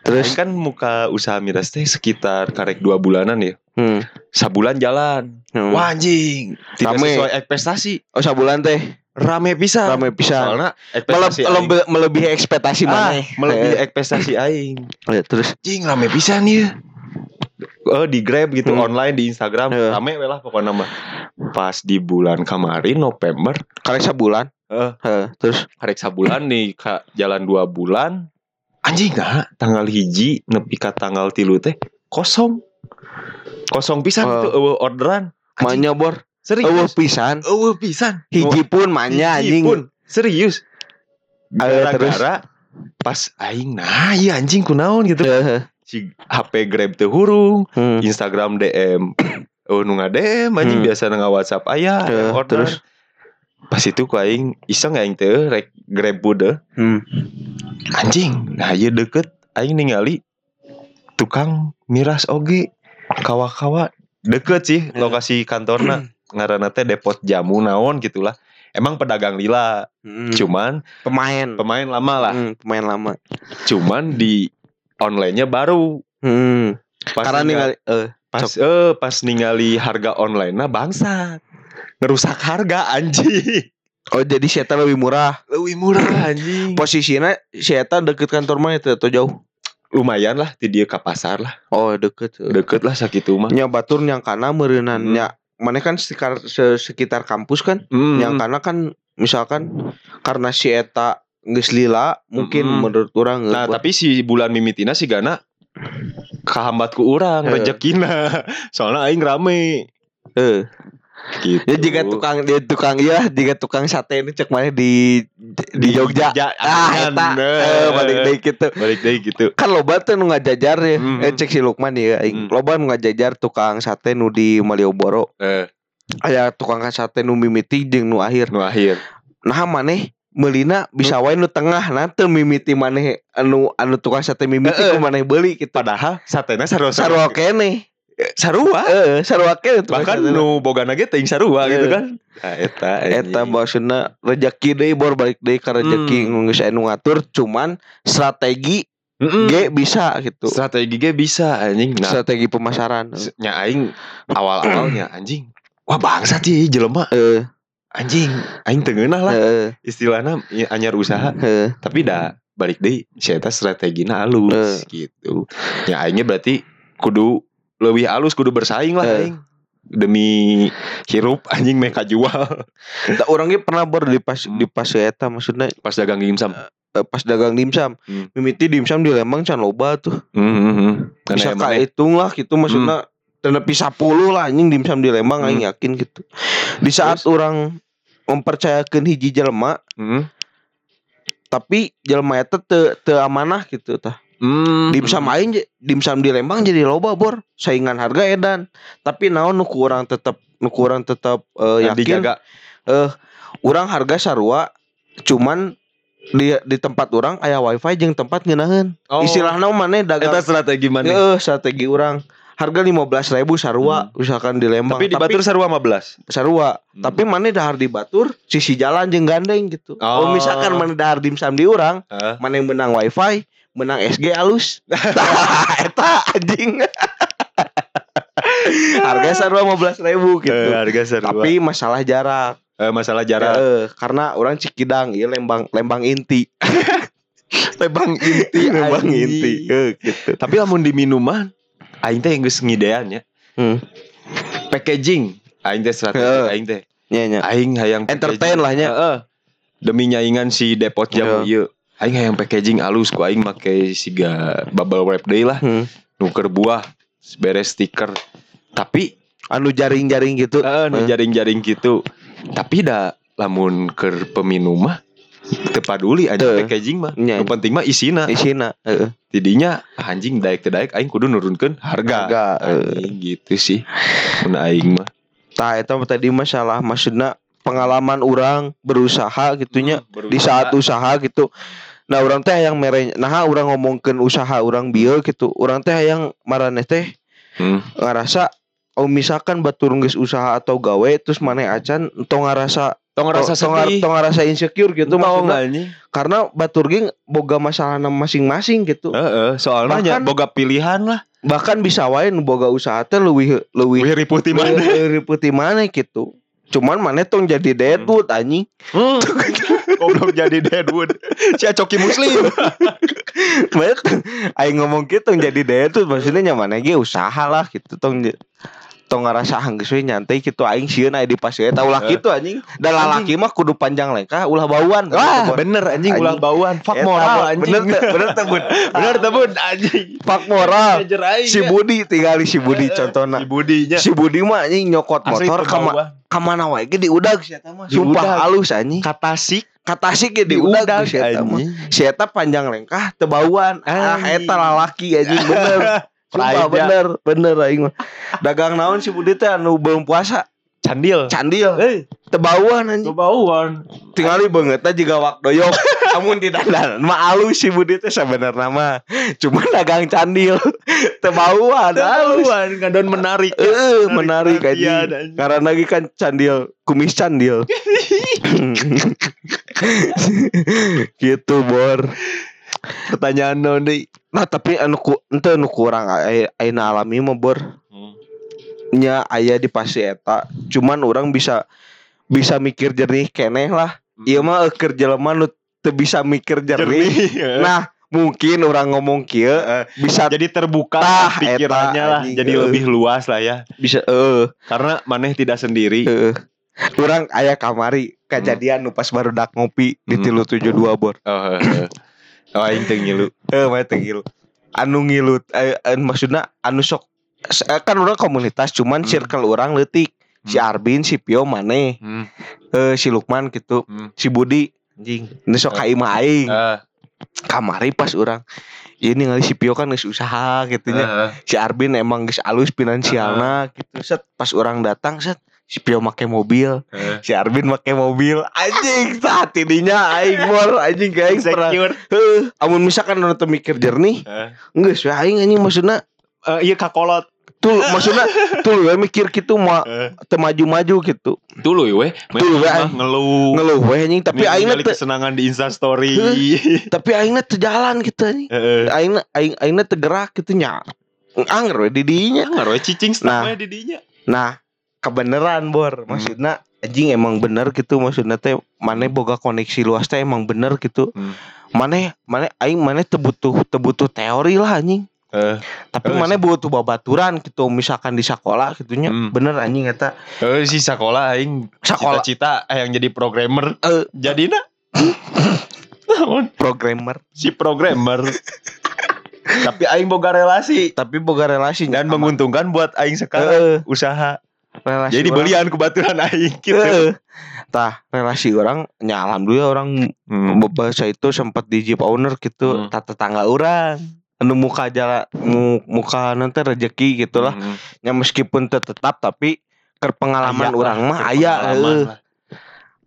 terus Aing kan muka usaha miras teh sekitar karek dua bulanan ya. hmm. Sabulan jalan. hmm. Wah anjing, tidak Rame. sesuai ekspektasi. oh sabulan teh Rame pisan. rame pisan Soalnya ekspektasi lebih melebihi ekspektasi Ah, maneh melebihi Eh, ekspektasi aing. eh, terus Jing rame pisan ya. Oh di Grab gitu Hmm. online di Instagram. Iya. rame we lah pokoknya mah. Pas di bulan kemarin November. Karek sabulan Eh. Heeh, terus? Karek sabulan nih ka, jalan dua bulan. Anjing gak tanggal hiji nepi ka tanggal tilu teh kosong. Kosong pisan Oh. itu eueuh orderan. Manya bor. Serius? Eueuh pisan. Eueuh pisan. Hiji pun manya Hiji anjing. pun. serius? Gara-gara pas aing nah iya anjing kunaon gitu. Heeh. Si HP Grab teh hurung Hmm. Instagram DM oh nu DM anjing Hmm. biasa nga WhatsApp aya Heeh, order terus? pas itu ku aing iseng aing teh rek Grab bude Hmm. anjing nah ieu deket aing ningali tukang miras oge kawa-kawa deket sih Heeh. lokasi kantorna ngaranna teh depot jamu naon gitulah emang pedagang lila Hmm. cuman pemain pemain lama lah Hmm, pemain lama cuman di online-nya baru. Hmm. pas karena ningali- ningali eh pas eh pas ningali harga online nah bangsat. Ngerusak harga anjing. Oh jadi si eta lebih murah. Lebih murah anjing. Posisinya si eta deket kantor mana itu atau jauh? Lumayan lah di dia ke pasar lah. Oh deket. Deket lah sakitu mah nya batur yang kana meureunnan Hmm. nya mana kan sekitar se- sekitar kampus kan? Hmm. yang kana kan misalkan karena si eta geus lila mungkin Mm-mm. menurut orang Nah tapi si bulan mimitina si Gana Kehambat ku orang Eh. rezekina Soalnya aing rame eh gitu. Ya jika tukang dia tukang ya jika tukang sate ini cek mana di di Jogja. Ah, eta eh, balik deui gitu. Balik deh gitu Kan loba teh nu ngajajar ya. Hmm. Eh cek si Lukman ya aing. Hmm. Loba nu ngajajar tukang sate nu di Malioboro. eh, Aya tukang sate nu mimiti jeung nu akhir. Nu akhir Nah maneh Melina bisa wae nu tengah teu mimiti maneh anu anu tukang sate mimiti Heeh. ku maneh beuli gitu. Padahal satena sarua Sarua kene. sarua. Heeh, sarua kene Bahkan nu bogana ge teuing sarua gitu kan. Nah, eta Eta maksudna rejeki deui bor balik deui ka rejeki Hmm. geus anu ngatur cuman strategi Mm-mm. ge bisa gitu. strategi ge bisa anjing. Nah, Strategi pemasaran. nya aing awal-awalnya anjing. Wah bangsat sih jelema Heeh, anjing. Aing teu ngeunah lah heeh, istilahna ya, anyar usaha. heeh. Tapi dah balik deui si eta strategina halus gitu. Ya aingnya berarti kudu lebih halus kudu bersaing lah Eh. aing. Demi hirup anjing mereka jual urang ge pernah bor di pas Hmm. di pas eta maksudnya pas dagang dimsum. eh, pas dagang dimsum. Hmm. Mimiti dimsum di Lembang can loba tuh. Hmm, hmm, hmm. Bisa Karena emang kahitung lah gitu maksudnya dan nepi 10 lah anjing dimsum di Lembang aing Hmm. yakin gitu. Di saat orang mempercayakan hiji jelema Hmm. tapi jelema eta teu teu amanah gitu tah. Hmm. Dimsum aing je- dimsum di Lembang jadi loba bor. Saingan harga edan. Tapi naon nu ku urang tetep nu ku urang tetep eh, yakin dijaga. urang harga sarua cuman di di tempat orang aya wifi jeung tempat ngeunaheun. Oh. Istilahna maneh dagang Eta strategi mana? Heeh, strategi orang harga 15.000 ribu sarua misalkan di Lembang Hmm. Tapi di Batur sarua 15. sarua Hmm. tapi mana dahar di Batur sisi jalan jeung gandeng gitu Oh. oh, misalkan mana dahar dimsum di orang Heeh. mana yang menang wifi menang SG alus eta anjing harga sarua 15.000 ribu gitu Eh, harga sarua. tapi masalah jarak Eh, masalah jarak. Heeh, karena orang Cikidang iya Lembang Lembang inti Lembang inti Lembang inti Heeh, gitu Tapi lamun di minuman aing teh geus ngidean ya. Hmm. Packaging aing teh strategi Heeh. aing teh. nya nya Aing hayang Entertain lah nya. Heeh. Demi nyaingan si depot jamu ieu. Aing hayang packaging alus ku aing make siga bubble wrap deui lah. Hmm. Nuker buah beres stiker. Tapi anu jaring-jaring gitu Heeh, nu Eh. jaring-jaring gitu. Tapi dah lamun ke peminum mah teu paduli aja Teu. packaging mah. Nya. Nu penting mah isina. isina heeh Tidinya anjing daek teu daek aing kudu nurunkeun harga. Harga. Anjing gitu sih. Mun aing mah. tah eta mah tadi masalah maksudna pengalaman orang berusaha gitunya Hmm, di saat usaha gitu nah orang teh yang mere nah orang ngomongkeun usaha orang bieu gitu orang teh yang maraneh teh Hmm. ngarasa oh misalkan batur geus usaha atau gawe terus maneh acan entong ngarasa Tong ngerasa sedih. tong ngarasa insecure gitu maksudnya anjing. karena batur ge boga masalah masing-masing gitu Heeh, soalnya nya Bahkan- boga pilihan lah. bahkan bisa wae boga usaha teh leuwih leuwih Wih riputi mana? putih mana gitu cuman maneh tong jadi deadwood anjing Hmm. Goblok jadi Deadwood. Si Acoki Muslim. Banyak aing ngomong gitu jadi deadwood maksudnya nyaman ge usaha lah gitu tong tong ngerasa geus we nyantai gitu aing sieun aya di pas eta ulah Eh. gitu anjing. Dan lalaki mah kudu panjang lengkah ulah bauan. Wah, Gitu, bener anjing ulah Anjing. bauan. Fuck Eta, moral anjing. bener teh bener teh bun. Bener teh bun anjing. pak moral. Aing, si ya. Budi tinggal si Budi Eh, contohna. Si Budinya. si Budi mah anjing nyokot Asli motor kama, kamana wae ge diudag. Si eta mah. Sumpah halus anjing. Katasik kata sih ge diudag si eta mah. si eta panjang lengkah tebauan. Ah eta lalaki anjing bener Sumpah bener bener aing mah dagang naon si Budi teh anu belum puasa Candil. candil Eh, tebauan anjing kebauan. tinggali banget juga wak doyok amun di dandan mah alus si Budi teh sebenarnya mah cuma dagang candil tebauan alus Kebauan ngadon menarik. Eh, menarik perhatian, aja. Karena lagi kan candil, kumis candil. gitu, Bor. Pertanyaan non deui. Nah, tapi anu ku ente anu kurang ai- aina alami mah, Bor. Hmm. Nya aya di pasti eta. Cuman orang bisa bisa mikir jernih keneh lah. Ieu mah keur jelema nu teu bisa mikir jernih. Jernih. Nah, mungkin orang ngomong kieu Eh, bisa jadi terbuka Tah, pikirannya eta, lah jadi Eh. lebih luas lah ya bisa eh karena maneh tidak sendiri Heeh. Orang aya kamari kejadian nu pas baru dak ngopi di Hmm. tilu tujuh dua bor. oh heeh. Oh aing teu ngilu Eh, mah teu ngilu. Anu ngilut eh, eh, maksudna anu sok eh, kan orang komunitas cuman Hmm. circle orang leutik. Si Hmm. Arbin, si Pio maneh, hmm. eh, si Lukman gitu, Hmm. si Budi anjing. Ini sok ka imah aing. Eh, Kamari pas orang ini ngali si Pio kan geus usaha gitu nya. eh, Si Arbin emang geus alus finansialna gitu set pas orang datang set si Pio make mobil Eh. si Arvin make mobil anjing saat ininya aing mor anjing kayak Insecure. Heuh, amun misalkan nonton mikir jernih Eh. enggak sih aing anjing maksudnya Eh, iya kakolot. tuh maksudnya tuh we mikir gitu mau Eh. maju-maju gitu Dulu we. Dulu, we, mah aing. ngeluh. ngeluh we anjing tapi aingna teu kesenangan di Insta story. tapi aingna teu jalan gitu anjing Heeh. aingna aing aingna teu gerak gitu nya anger we di dinya Ngaruh cicing Nah. nah. di dinya. nah kebeneran bor maksudnya anjing emang bener gitu maksudnya teh mana boga koneksi luas teh emang bener gitu Hmm. mana mana aing mana teu butuh teu butuh teori lah anjing Eh, tapi Eh, mana butuh babaturan gitu misalkan di sekolah gitunya Hmm. bener anjing eta eh, si sekolah aing Sekolah. cita-cita eh, yang jadi programmer. Eh. Jadi na. Naon? programmer si programmer. Tapi aing boga relasi tapi boga relasi dan menguntungkan buat aing sekarang Heeh. usaha. Relasi Jadi belian ke baturan aing gitu. Tah relasi orang ya alhamdulillah orang Hmm. bahasa itu sempat di jeep owner gitu Hmm. tak tetangga orang anu muka jalan mu, muka nanti rezeki gitulah Hmm. ya meskipun tetap tapi ke pengalaman Aya orang mah ke aya pengalaman heuh. lah.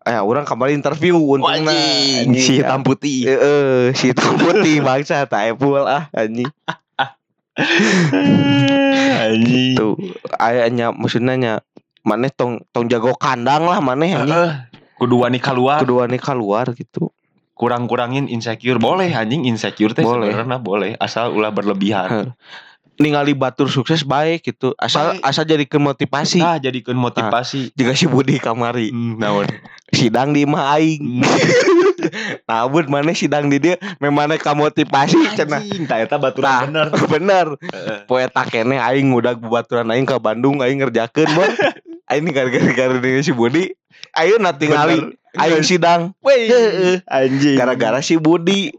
Eh, orang kemarin interview untungna Anjing, si hitam putih. Heeh, si hitam putih bangsa tak epul ah anjing. Anjing. Tuh, ayahnya maksudnya nya maneh tong tong jago kandang lah maneh anjing. Heeh. Kudu wani keluar. Kedua nih keluar gitu. Kurang-kurangin insecure boleh anjing insecure teh Boleh. sebenarnya boleh asal ulah berlebihan. Ningali batur sukses baik gitu. Asal Baik. asal jadi motivasi. Nah, jadikan motivasi. Jika si Budi kamari Hmm, naon? sidang di imah aing. Namun mana sidang di dia memang ka motivasi cenah. Tak eta baturan Tah. bener. Bener. Poe takene aing udah bebaturan aing ke Bandung aing ngerjakeun bor. Aing gara-gara gara si Budi. Ayo nanti ngali aing sidang. Weh, anjing. Gara-gara si Budi.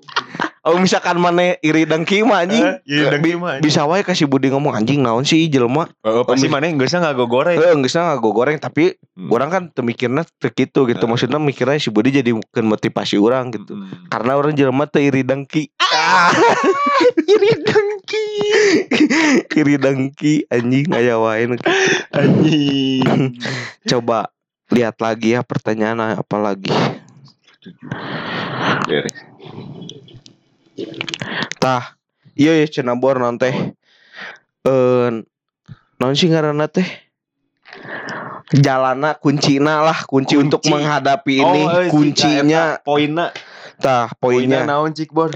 Oh misalkan mana iri dengki mah anjing. Eh, iri dengki mah. Bisa wae kasih Budi ngomong anjing naon sih jelema. Oh, pasti mana geus nggak go goreng. Eh geus nggak goreng tapi Hmm. orang kan teu mikirna teu kitu gitu. Eh. Maksudnya mikirnya si Budi jadi bukan motivasi orang gitu. Hmm. Karena orang jelema teu iri dengki. Ah. iri dengki. iri dengki anjing aya wae. Anjing. Coba lihat lagi ya pertanyaan apa lagi. Beres. Tah, iya ya cenah bor non teh. Eh non sih ngaranna teh? Jalana kuncina lah, kunci, Kunci. untuk menghadapi ini, Oh, eh, si kuncinya eta poinna. tah Poinnya poinnya naon cik bor?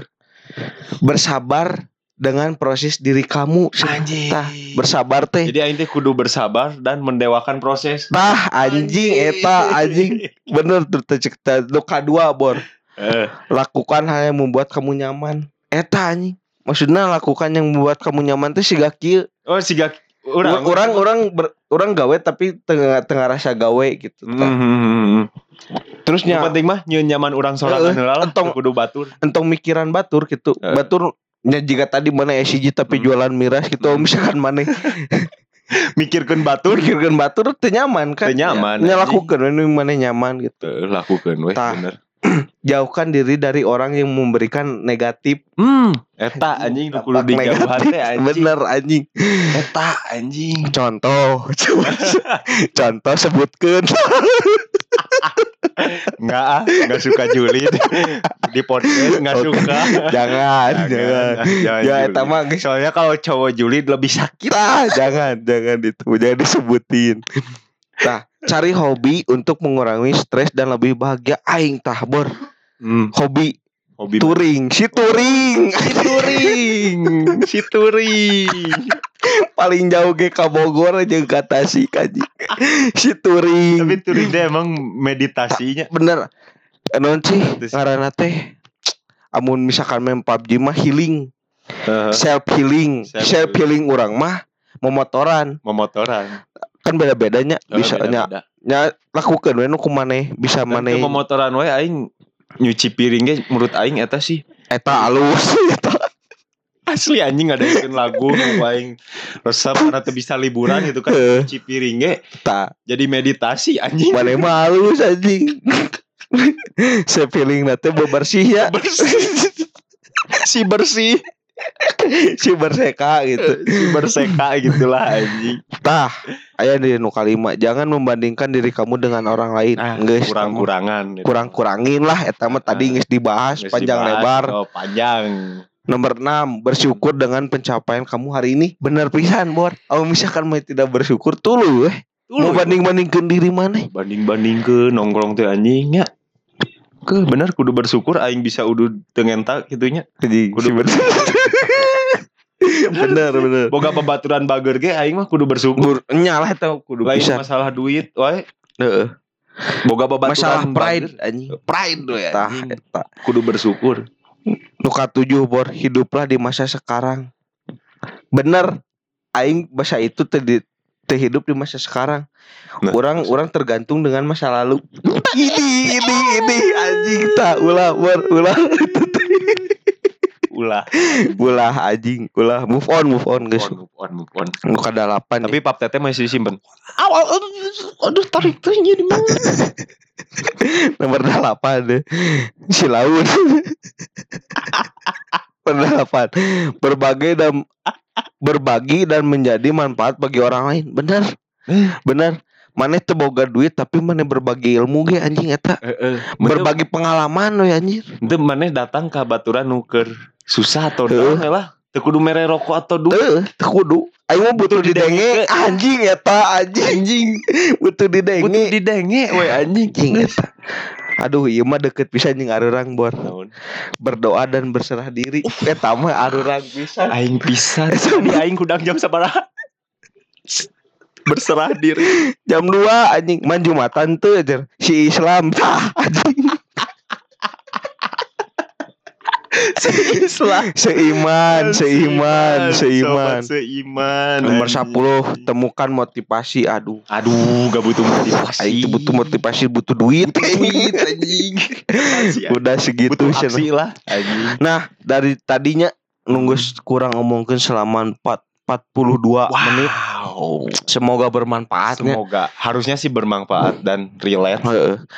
bersabar dengan proses diri kamu. Anjing. Tah, bersabar teh. Jadi aing teh kudu bersabar dan mendewakan proses. Tah anjing eta anjing bener tuh teh. Nu kadua bor. Eh, Lakukan hal yang membuat kamu nyaman. Eta anjing. Maksudnya lakukan yang membuat kamu nyaman teh siga kieu. oh siga orang orang orang ber- orang gawe tapi tengah tengah rasa gawe gitu Hmm, hmm, hmm, hmm. terusnya Yang penting mah nyeun nyaman urang sorangan Heeh, heula lah entong- kudu batur. entong mikiran batur gitu Eh. batur nya jika tadi mana SCG tapi Hmm. jualan miras gitu Hmm. misalkan mana Mikirkeun batur mikirkan batur teu nyaman kan Teu nyaman, anjing. lakukan mana nyaman gitu Teu lakukeun we Tah. bener. jauhkan diri dari orang yang memberikan negatif Hmm, eta anjing nu kudu teh anjing. bener anjing Eta anjing. contoh coba contoh sebutkan Enggak ah, enggak suka julid. Di podcast enggak Oke. suka. jangan jangan jangan ya eta mah geus Soalnya kalau cowok julid lebih sakit. Ah, jangan, jangan itu, jangan disebutin. Nah, cari hobi untuk mengurangi stres dan lebih bahagia. Aing tah bor, Hmm, hobi hobi touring, si touring, si touring, si touring. paling jauh ke ka Bogor aja ke Tasik aja. Si touring. Tapi touring dia emang meditasinya. bener. Non sih Terus- ngaranna teh amun misalkan main PUBG mah healing, Heeh, self healing, Self self healing orang mah memotoran memotoran. Kan beda-bedanya. Oh, bisa nya beda-beda. nya lakukan we kumaneh bisa maneh. ke memotoran we aing nyuci piring ge menurut aing eta sih. Eta alus eta. Asli anjing ada yang lagu nu aing resep karena teu bisa liburan gitu kan nyuci piring ge. Ta. Jadi meditasi anjing. Mana mah halus anjing. Saya feeling nate bebersih ya. Bersih si bersih si berseka gitu. Si berseka gitulah anjing. Tah aya di nu kalima jangan membandingkan diri kamu dengan orang lain. Geus, kurang kurangan kurang kurangin lah eta mah tadi geus dibahas panjang lebar. Oh panjang. Nomor 6 bersyukur dengan pencapaian kamu hari ini. Bener pisan bor. Kalau misalkan mau tidak bersyukur tuh lu eh mau banding bandingkan diri mana? Banding banding ke nongkrong teh anjingnya ke bener kudu bersyukur aing bisa udah dengan tak gitunya jadi kudu bener bener. Boga pembaturan bager ge aing mah kudu bersyukur. Nyalah eta kudu lain pisan masalah duit wae Heeh. boga pembaturan masalah pride anjing. pride we tah eta. Kudu bersyukur. Nu tujuh bor hiduplah di masa sekarang. Bener aing bahasa itu teh di- teh hidup di masa sekarang. Nah, orang orang tergantung dengan masa lalu. Ini ini ini anjing. Tak ulah bor ulah. Ulah. Ulah anjing. Ulah move on move on guys. Move on move on nu delapan tapi pap tete masih disimpan. Awal aduh tarik tuh jadi mana? Nomor delapan deh. Si laut. Nomor delapan. Berbagai dan berbagi dan menjadi manfaat bagi orang lain. Benar. Benar. Mana teu boga duit tapi mana berbagi ilmu ge anjing eta. Heeh berbagi pengalaman we anjir. Itu maneh datang ke baturan nuker susah atau naon lah. Teu kudu mere rokok atau duit teu teu kudu. Aing mah butuh didenge. anjing eta anjing. Anjing. Butuh didenge. Butuh didenge we anjing. Anjing eta Aduh, iya mah deket pisan jeung arurang bor. Berdoa dan berserah diri. Eta mah arurang pisan. aing pisan. Di aing kudang jam sabaraha. Berserah diri. Jam 2 anjing man Jumatan tuh aja si Islam tah anjing Islam seiman, seiman, seiman. Seiman Nomor anjing. 10 temukan motivasi. Aduh, aduh gak butuh motivasi teu butuh motivasi, butuh duit. duit anjing Udah segitu butuh aksi lah anjing Nah, dari tadinya nunggu kurang ngomongin selama 4 42 menit. wow Semoga bermanfaatnya. semoga harusnya sih bermanfaat dan relate.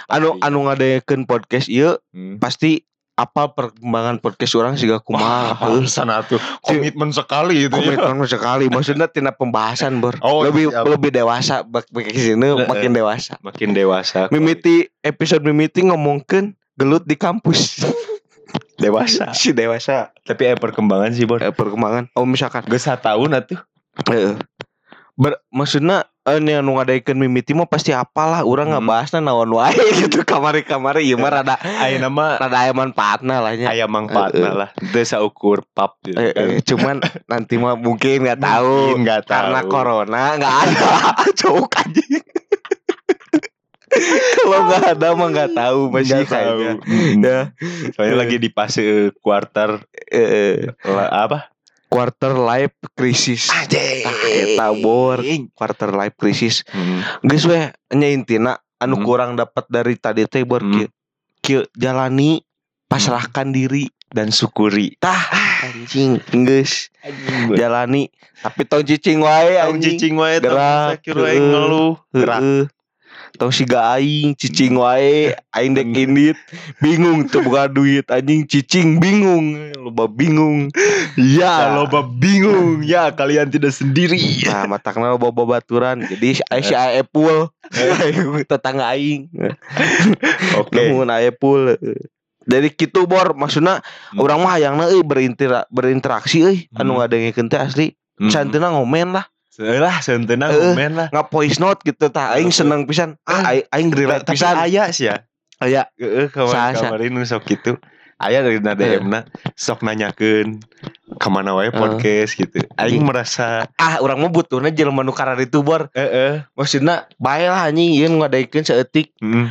Anu anu ngadayekeun podcast ieu Hmm. pasti apa perkembangan podcast orang juga kumaha. Heeh. sana tuh komitmen sekali itu ya. Komitmen sekali. Maksudnya tina pembahasan ber Oh, lebih siap. lebih dewasa bak sini makin dewasa. Makin dewasa mimiti episode mimiti ngomongkeun gelut di kampus. Dewasa. Si dewasa. Tapi eh perkembangan sih bor. Eh, perkembangan. Oh misalkan. Gak tahun atuh. Heeh. Ber maksudnya eh, ini anu ngadaikeun mimiti mah pasti apalah urang Hmm. ngabahasna naon wae gitu kamari-kamari ieu mah rada aya nama rada aya manfaatna lah nya aya manfaatna Heeh. lah Itu ukur pap gitu Eh, kan. eh, cuman nanti mah mungkin nggak tahu Mungkin nggak karena tahu. corona nggak ada cowok aja kalau nggak ada mah nggak tahu masih Nggak tahu. kayaknya Hmm. ya soalnya lagi di fase quarter eh, apa quarter life crisis. Anjing. Ah, eta bor. Quarter life crisis. Hmm. geus we nya intina anu Hmm. kurang dapat dari tadi teh bor. Hmm. kieu jalani pasrahkan diri dan syukuri. Tah. Anjing geus. Anjing jalani. Tapi tong cicing wae Tong cicing wae tong wae ngeluh. Gerak. Tong siga aing cicing wae aing dek indit bingung tuh buka duit anjing cicing bingung. Loba bingung. Ya. Ya loba bingung. Ya kalian tidak sendiri. Nah matakna loba babaturan jadi si si Aepul tetangga aing. Oke. Nuhun Aepul dari kitu bor. Maksudnya Hmm. orang mah hayangna euy berintera berinteraksi euy. Anu Hmm. ngadengkeun teh asli. Hmm. santeuna ngomen lah lah sentena Heeh. komen lah. nggak voice note gitu tah aing seneng pisan. Ah aing, aing relate tapi pisan. Aya sih ya. Aya Heeh, Sa- kawan sa. kemarin nu sok gitu. Aya dari nada Heeh. na sok nanyakeun ke mana wae podcast gitu. Aing merasa ah orang mah butuhna jelema nu karar itu bor eh maksudnya bae lah anjing ieu ngadaikeun saeutik hmm,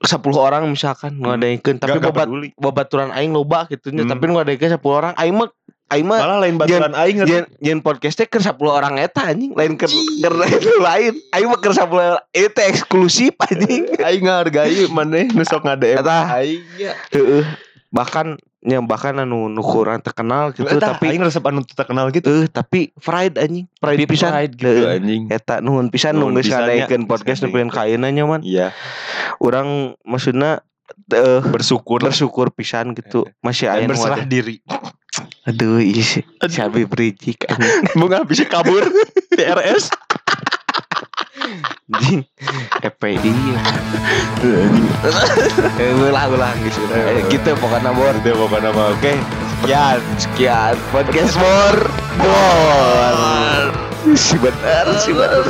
10 orang misalkan ngadaikeun tapi bobat peduli. babaturan aing loba gitu nya Hmm. tapi ngadaikeun 10 orang aing mah aing mah malah lain baturan aing. Jen, jen podcast teh keur 10 orang eta anjing. Lain keur keur itu lain. Aing mah keur 10 orang itu eksklusif anjing. Aing ngargai maneh nu sok ngade Eta. aing ya. Heeh bahkan nya bahkan anu nu kurang terkenal gitu Eta, tapi aing resep anu terkenal gitu. Eh tapi pride anjing. Pride Tapi pisan. pride gitu anjing. Eta nuhun pisan nu geus ngadaikeun podcast nu pengen kaina nya man iya. Orang maksudnya eh bersyukur. bersyukur pisan gitu. Masih dan aya nu berserah diri Aduh, isi si Habib Rizik anjing. Mau bisa kabur TRS Anjing. FPI. Eh, ulang ulang gitu. Eh, gitu pokoknya bor. Dia mau nama oke Sekian, sekian podcast bor. Bor. Si benar, si benar.